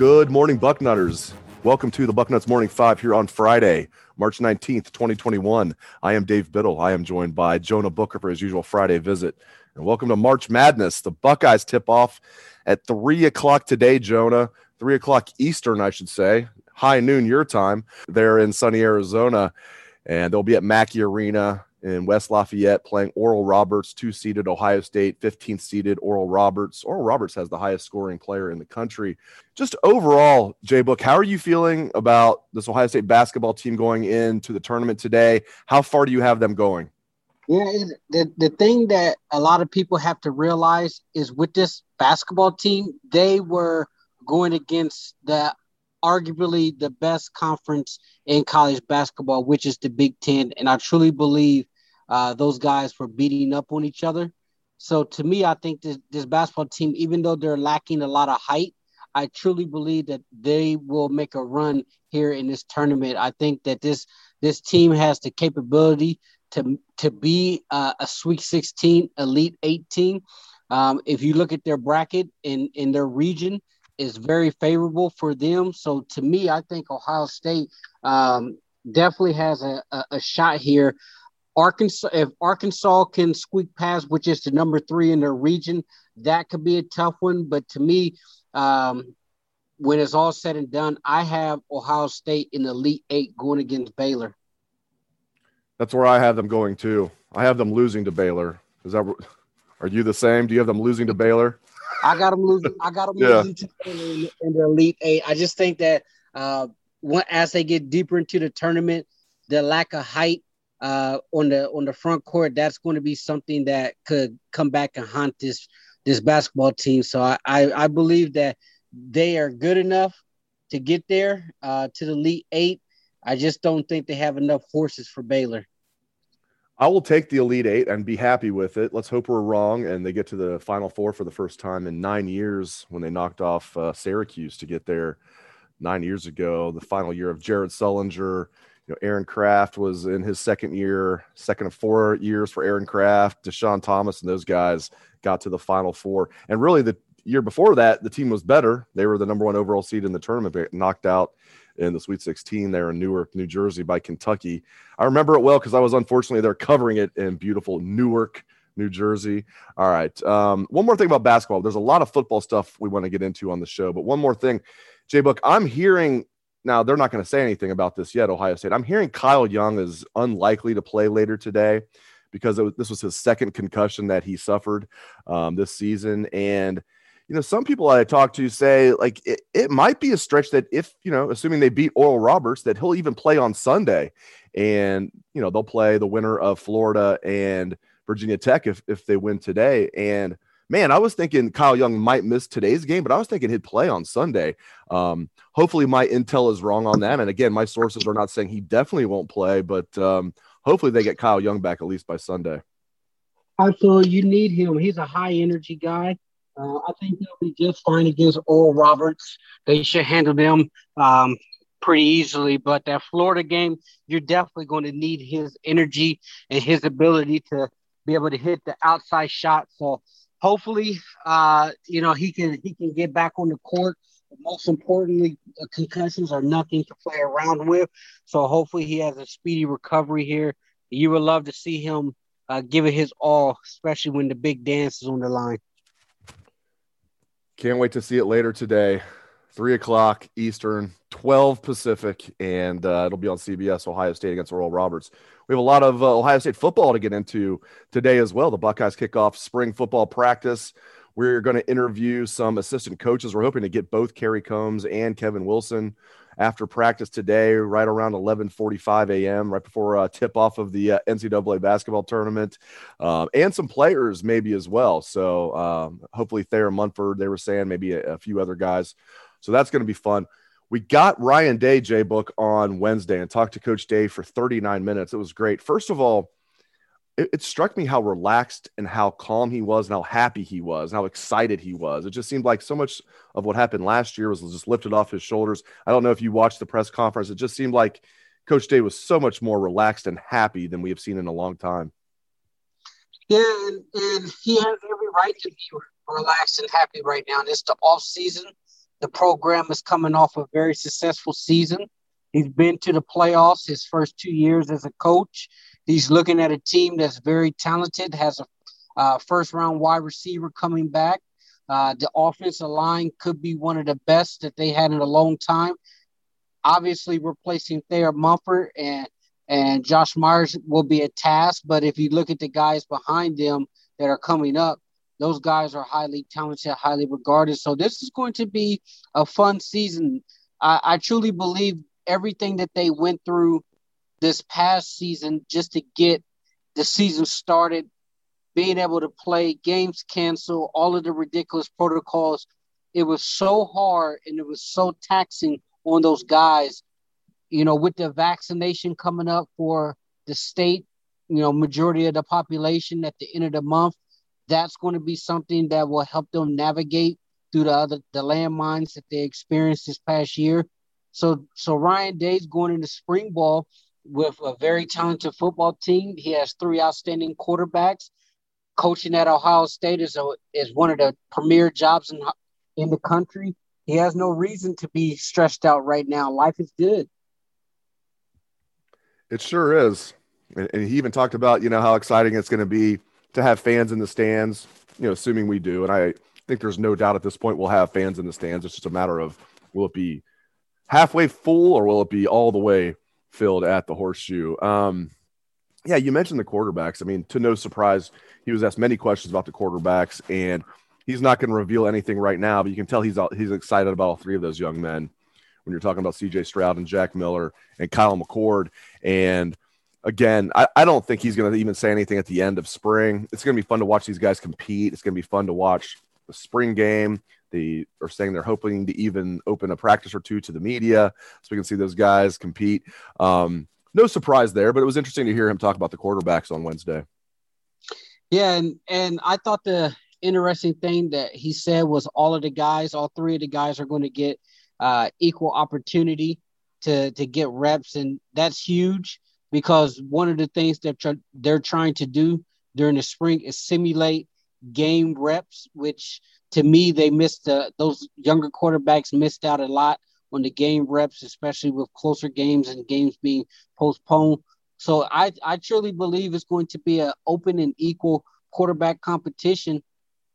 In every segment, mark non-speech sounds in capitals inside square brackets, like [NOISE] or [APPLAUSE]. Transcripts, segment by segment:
Good morning, Bucknutters. Welcome to the Bucknuts Morning Five here on Friday, March 19th, 2021. I am Dave Biddle. I am joined by Jonah Booker for his usual Friday visit. And welcome to March Madness. The Buckeyes tip off at 3 o'clock today, Jonah. 3 o'clock Eastern, I should say. High noon your time. They're in sunny Arizona, and they'll be at Mackey Arena in West Lafayette playing Oral Roberts, two seeded Ohio State, 15th seeded Oral Roberts. Oral Roberts has the highest scoring player in the country. Just overall, Jay Book, how are you feeling about this Ohio State basketball team going into the tournament today? How far do you have them going? Yeah, the, the thing that a lot of people have to realize is with this basketball team, they were going against the arguably the best conference in college basketball, which is the Big Ten. And I truly believe uh, those guys were beating up on each other. So to me, I think this, this basketball team, even though they're lacking a lot of height, I truly believe that they will make a run here in this tournament. I think that this this team has the capability to to be uh, a Sweet 16, Elite 18. Um, if you look at their bracket in in their region, is very favorable for them. So to me, I think Ohio State um, definitely has a, a, a, shot here. Arkansas, if Arkansas can squeak past, which is the number three in their region, that could be a tough one. But to me, um, when it's all said and done, I have Ohio State in the Elite Eight going against Baylor. That's where I have them going too. I have them losing to Baylor. Is that? Are you the same? Do you have them losing to Baylor? I got them losing. I got them yeah. losing to in, in the Elite Eight. I just think that uh, when, as they get deeper into the tournament, the lack of height uh, on the on the front court, that's going to be something that could come back and haunt this this basketball team. So I I, I believe that they are good enough to get there uh, to the Elite Eight. I just don't think they have enough horses for Baylor. I will take the Elite Eight and be happy with it. Let's hope we're wrong and they get to the Final Four for the first time in nine years when they knocked off uh, Syracuse to get there nine years ago. The final year of Jared Sullinger. Know, Aaron Craft was in his second year, second of four years for Aaron Craft. Deshaun Thomas and those guys got to the Final Four. And really, the year before that, the team was better. They were the number one overall seed in the tournament, knocked out in the Sweet 16 there in Newark, New Jersey by Kentucky. I remember it well because I was unfortunately there covering it in beautiful Newark, New Jersey. All right. Um, one more thing about basketball. There's a lot of football stuff we want to get into on the show, but one more thing, Jay Book, I'm hearing now they're not going to say anything about this yet, Ohio State. I'm hearing Kyle Young is unlikely to play later today because was, this was his second concussion that he suffered um, this season. And you know, some people I talk to say like it, it might be a stretch that if, you know, assuming they beat Oral Roberts, that he'll even play on Sunday. And, you know, they'll play the winner of Florida and Virginia Tech if, if they win today. And man, I was thinking Kyle Young might miss today's game, but I was thinking he'd play on Sunday. Um, hopefully my intel is wrong on that. And again, my sources are not saying he definitely won't play, but um, hopefully they get Kyle Young back at least by Sunday. Absolutely. You need him. He's a high energy guy. Uh, I think he'll be just fine against Oral Roberts. They should handle them um, pretty easily. But that Florida game, you're definitely going to need his energy and his ability to be able to hit the outside shot. So hopefully, uh, you know, he can he can get back on the court. Most importantly, concussions are nothing to play around with. So hopefully, he has a speedy recovery here. You would love to see him uh, give it his all, especially when the big dance is on the line. Can't wait to see it later today. Three o'clock Eastern, 12 Pacific, and uh, it'll be on CBS Ohio State against Oral Roberts. We have a lot of uh, Ohio State football to get into today as well. The Buckeyes kick off spring football practice. We're going to interview some assistant coaches. We're hoping to get both Kerry Coombs and Kevin Wilson after practice today, right around 11:45 a.m., right before uh, tip off of the uh, NCAA basketball tournament, um, and some players maybe as well. So um, hopefully Thayer Munford, they were saying maybe a, a few other guys. So that's going to be fun. We got Ryan Day, J Book, on Wednesday and talked to Coach Day for 39 minutes. It was great. First of all, it, it, struck me how relaxed and how calm he was and how happy he was and how excited he was. It just seemed like so much of what happened last year was just lifted off his shoulders. I don't know if you watched the press conference. It just seemed like Coach Day was so much more relaxed and happy than we have seen in a long time. Yeah, and, and he has every right to be relaxed and happy right now. And it's the off season. The program is coming off a very successful season. He's been to the playoffs his first two years as a coach. He's looking at a team that's very talented, has a uh, first round wide receiver coming back. Uh, the offensive line could be one of the best that they had in a long time. Obviously, replacing Thayer Munford and and Josh Myers will be a task. But if you look at the guys behind them that are coming up, those guys are highly talented, highly regarded. So this is going to be a fun season. I, I truly believe everything that they went through this past season just to get the season started, being able to play, games cancel, all of the ridiculous protocols. It was so hard and it was so taxing on those guys. You know, with the vaccination coming up for the state, you know, majority of the population at the end of the month, that's going to be something that will help them navigate through the other the landmines that they experienced this past year. So so Ryan Day's going into spring ball with a very talented football team. He has three outstanding quarterbacks. Coaching at Ohio State is a, is one of the premier jobs in in the country. He has no reason to be stressed out right now. Life is good. It sure is. And he even talked about, you know, how exciting it's going to be to have fans in the stands, you know, assuming we do. And I think there's no doubt at this point we'll have fans in the stands. It's just a matter of will it be halfway full or will it be all the way filled at the horseshoe. Um, yeah, you mentioned the quarterbacks. I mean, to no surprise, he was asked many questions about the quarterbacks, and he's not going to reveal anything right now. But you can tell he's he's excited about all three of those young men. When you're talking about C.J. Stroud and Jack Miller and Kyle McCord, and again, I, I don't think he's going to even say anything at the end of spring. It's going to be fun to watch these guys compete. It's going to be fun to watch the spring game. They are saying they're hoping to even open a practice or two to the media so we can see those guys compete. Um, no surprise there, but it was interesting to hear him talk about the quarterbacks on Wednesday. Yeah, and and I thought the interesting thing that he said was all of the guys, all three of the guys are going to get uh, equal opportunity to to get reps, and that's huge because one of the things that tr- they're trying to do during the spring is simulate game reps, which to me, they missed the, those younger quarterbacks missed out a lot on the game reps, especially with closer games and games being postponed. So I, I truly believe it's going to be an open and equal quarterback competition.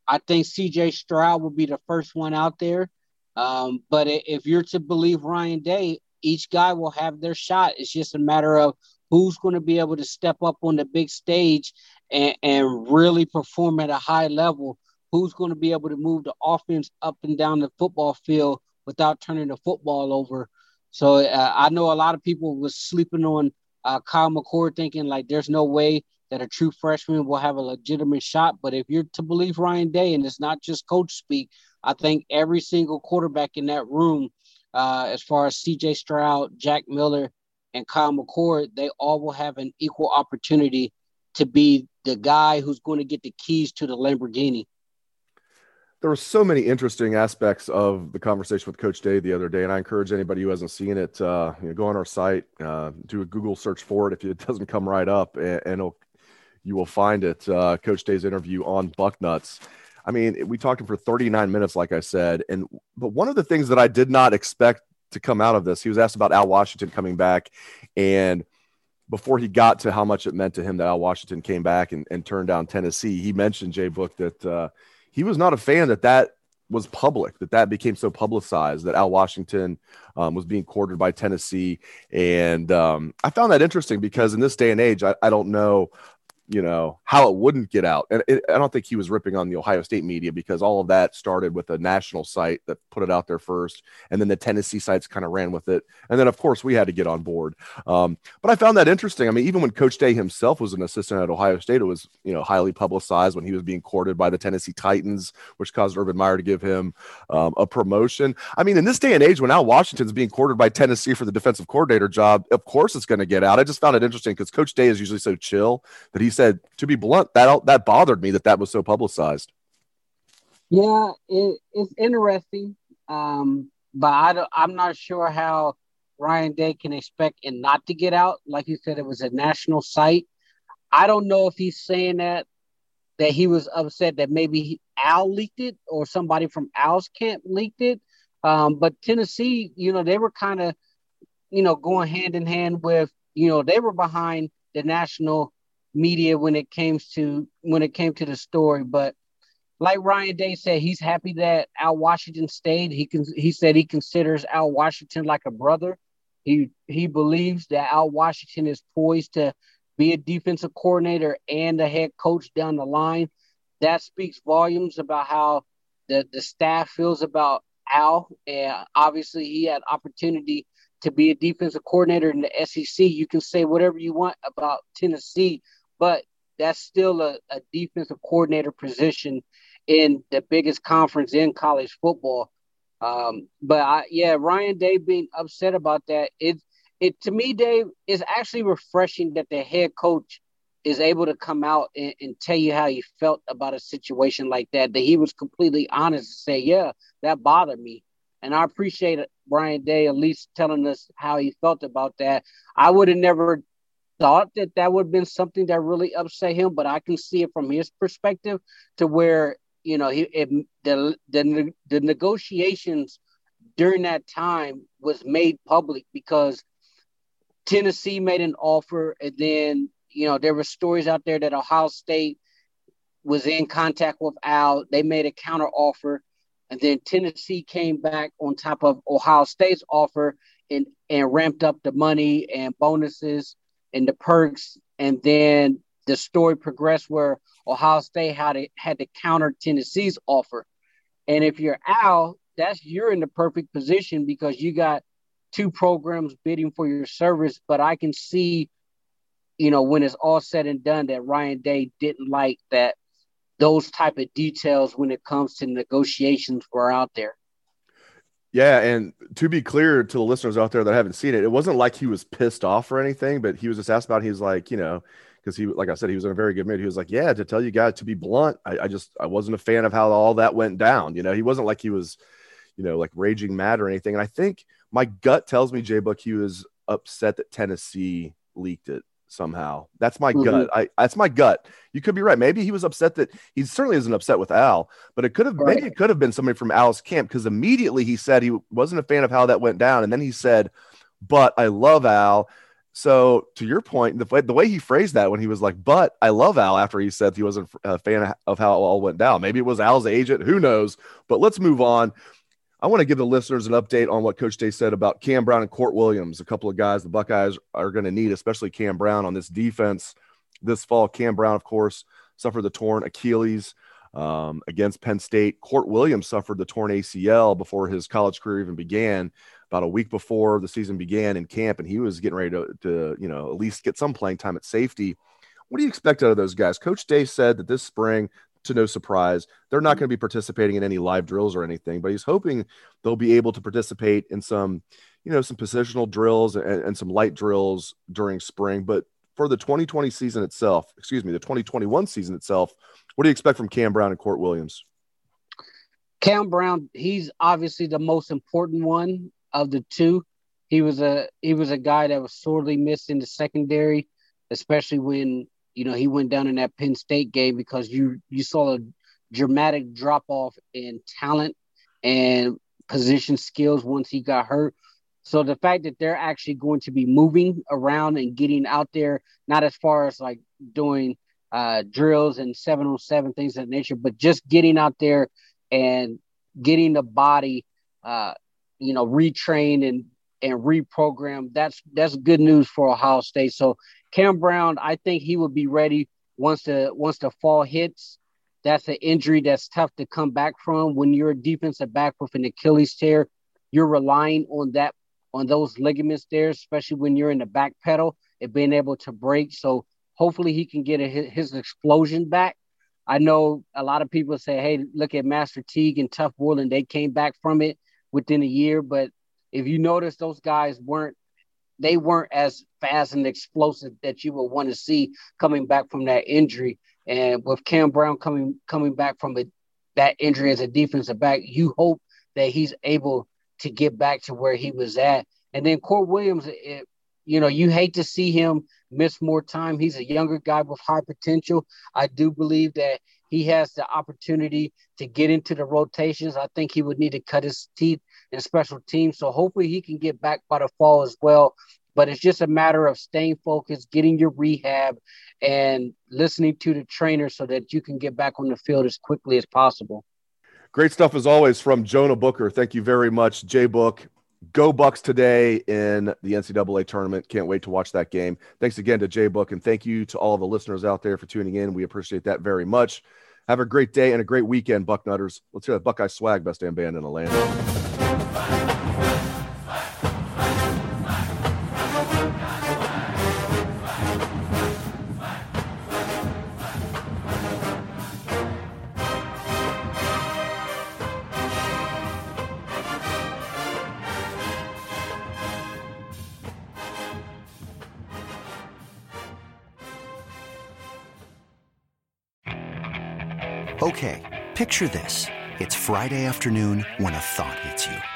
I think CJ Stroud will be the first one out there. Um, but if you're to believe Ryan Day, each guy will have their shot. It's just a matter of who's going to be able to step up on the big stage and, and really perform at a high level who's going to be able to move the offense up and down the football field without turning the football over. So uh, I know a lot of people was sleeping on uh, Kyle McCord, thinking like there's no way that a true freshman will have a legitimate shot. But if you're to believe Ryan Day, and it's not just coach speak, I think every single quarterback in that room, uh, as far as C.J. Stroud, Jack Miller, and Kyle McCord, they all will have an equal opportunity to be the guy who's going to get the keys to the Lamborghini there were so many interesting aspects of the conversation with Coach Day the other day, and I encourage anybody who hasn't seen it, uh, you know, go on our site, uh, do a Google search for it if it [LAUGHS] doesn't come right up, and, and you will find it. Uh, Coach Day's interview on Bucknuts. I mean, we talked for 39 minutes, like I said, and but one of the things that I did not expect to come out of this, he was asked about Al Washington coming back, and before he got to how much it meant to him that Al Washington came back and, and turned down Tennessee, he mentioned Jay Book that uh, he was not a fan that that was public that that became so publicized that Al Washington um, was being courted by Tennessee, and um, I found that interesting because in this day and age, I, I don't know you know how it wouldn't get out. And it, i don't think he was ripping on the ohio state media because all of that started with a national site that put it out there first and then the tennessee sites kind of ran with it. And then of course we had to get on board. Um, but i found that interesting. I mean even when coach day himself was an assistant at ohio state it was you know highly publicized when he was being courted by the tennessee titans which caused urban meyer to give him um, a promotion. I mean in this day and age when al washington's being courted by tennessee for the defensive coordinator job of course it's going to get out. I just found it interesting because coach day is usually so chill that he's said, to be blunt, that that bothered me that that was so publicized. Yeah, it, it's interesting, um, but I I'm not sure how Ryan Day can expect it not to get out. Like you said, it was a national site. I don't know if he's saying that that he was upset that maybe Al leaked it or somebody from Al's camp leaked it. Um, but Tennessee, you know, they were kind of, you know, going hand in hand with, you know, they were behind the national media when it came to when it came to the story. But like Ryan Day said, he's happy that Al Washington stayed. He can he said he considers Al Washington like a brother. He he believes that Al Washington is poised to be a defensive coordinator and a head coach down the line. That speaks volumes about how the, the staff feels about Al. And obviously he had opportunity to be a defensive coordinator in the SEC. You can say whatever you want about Tennessee, but that's still a, a defensive coordinator position in the biggest conference in college football. Um, but I, yeah, Ryan Day being upset about that, it it to me, Dave, is actually refreshing that the head coach is able to come out and, and, tell you how he felt about a situation like that. That he was completely honest to say, yeah, that bothered me. And I appreciate Ryan Day at least telling us how he felt about that. I would have never thought that that would have been something that really upset him, but I can see it from his perspective to where you know he it, the the the negotiations during that time was made public because Tennessee made an offer, and then you know there were stories out there that Ohio State was in contact with Al. They made a counter offer, and then Tennessee came back on top of Ohio State's offer and and ramped up the money and bonuses and the perks, and then the story progressed where Ohio State had to, had to counter Tennessee's offer. And if you're Al, that's you're in the perfect position because you got two programs bidding for your service. But I can see, you know, when it's all said and done, that Ryan Day didn't like that those type of details when it comes to negotiations were out there. Yeah, and to be clear to the listeners out there that haven't seen it, it wasn't like he was pissed off or anything, but he was just asked about. He's like, you know, because he, like I said, he was in a very good mood. He was like, "Yeah, to tell you guys, to be blunt, I, I just I wasn't a fan of how all that went down. You know, he wasn't like he was, you know, like raging mad or anything. And I think my gut tells me Jay Book he was upset that Tennessee leaked it somehow. That's my mm-hmm. gut. I that's my gut. You could be right. Maybe he was upset that he certainly isn't upset with Al, but it could have right. maybe it could have been somebody from Al's camp because immediately he said he wasn't a fan of how that went down, and then he said, "But I love Al." So to your point, the, the way he phrased that when he was like, "But I love Al," after he said he wasn't a fan of how it all went down, maybe it was Al's agent. Who knows? But let's move on. I want to give the listeners an update on what Coach Day said about Cam Brown and Kourt Williams, a couple of guys the Buckeyes are going to need, especially Cam Brown on this defense this fall. Cam Brown, of course, suffered the torn Achilles um, against Penn State. Kourt Williams suffered the torn ACL before his college career even began, about a week before the season began in camp, and he was getting ready to, to you know, at least get some playing time at safety. What do you expect out of those guys? Coach Day said that this spring to no surprise. They're not mm-hmm. going to be participating in any live drills or anything, but he's hoping they'll be able to participate in some, you know, some positional drills and, and some light drills during spring. But for the 2020 season itself, excuse me, the 2021 season itself, what do you expect from Cam Brown and Kourt Williams? Cam Brown, he's obviously the most important one of the two. He was a he was a guy that was sorely missed in the secondary, especially when you know, he went down in that Penn State game because you you saw a dramatic drop off in talent and position skills once he got hurt. So the fact that they're actually going to be moving around and getting out there, not as far as like doing uh, drills and 7-on-7 things of that nature, but just getting out there and getting the body, uh, you know, retrained and and reprogram. That's that's good news for Ohio State. So Cam Brown, I think he will be ready once the once the fall hits. That's an injury that's tough to come back from. When you're a defensive back with an Achilles tear, you're relying on that on those ligaments there, especially when you're in the back pedal and being able to break. So hopefully he can get a, his explosion back. I know a lot of people say, "Hey, look at Master Teague and Tuf Borland; they came back from it within a year." But if you notice, those guys weren't they weren't as fast and explosive that you would want to see coming back from that injury. And with Cam Brown coming coming back from a, that injury as a defensive back, you hope that he's able to get back to where he was at. And then Kourt Williams, it, you know, you hate to see him miss more time. He's a younger guy with high potential. I do believe that he has the opportunity to get into the rotations. I think he would need to cut his teeth in special teams. So hopefully he can get back by the fall as well. But it's just a matter of staying focused, getting your rehab, and listening to the trainer so that you can get back on the field as quickly as possible. Great stuff as always from Jonah Booker. Thank you very much, Jay Book. Go Bucks today in the NCAA tournament. Can't wait to watch that game. Thanks again to Jay Book, and thank you to all the listeners out there for tuning in. We appreciate that very much. Have a great day and a great weekend, Bucknutters. Let's hear that Buckeye swag, best damn band in the land. Okay, picture this. It's Friday afternoon when a thought hits you.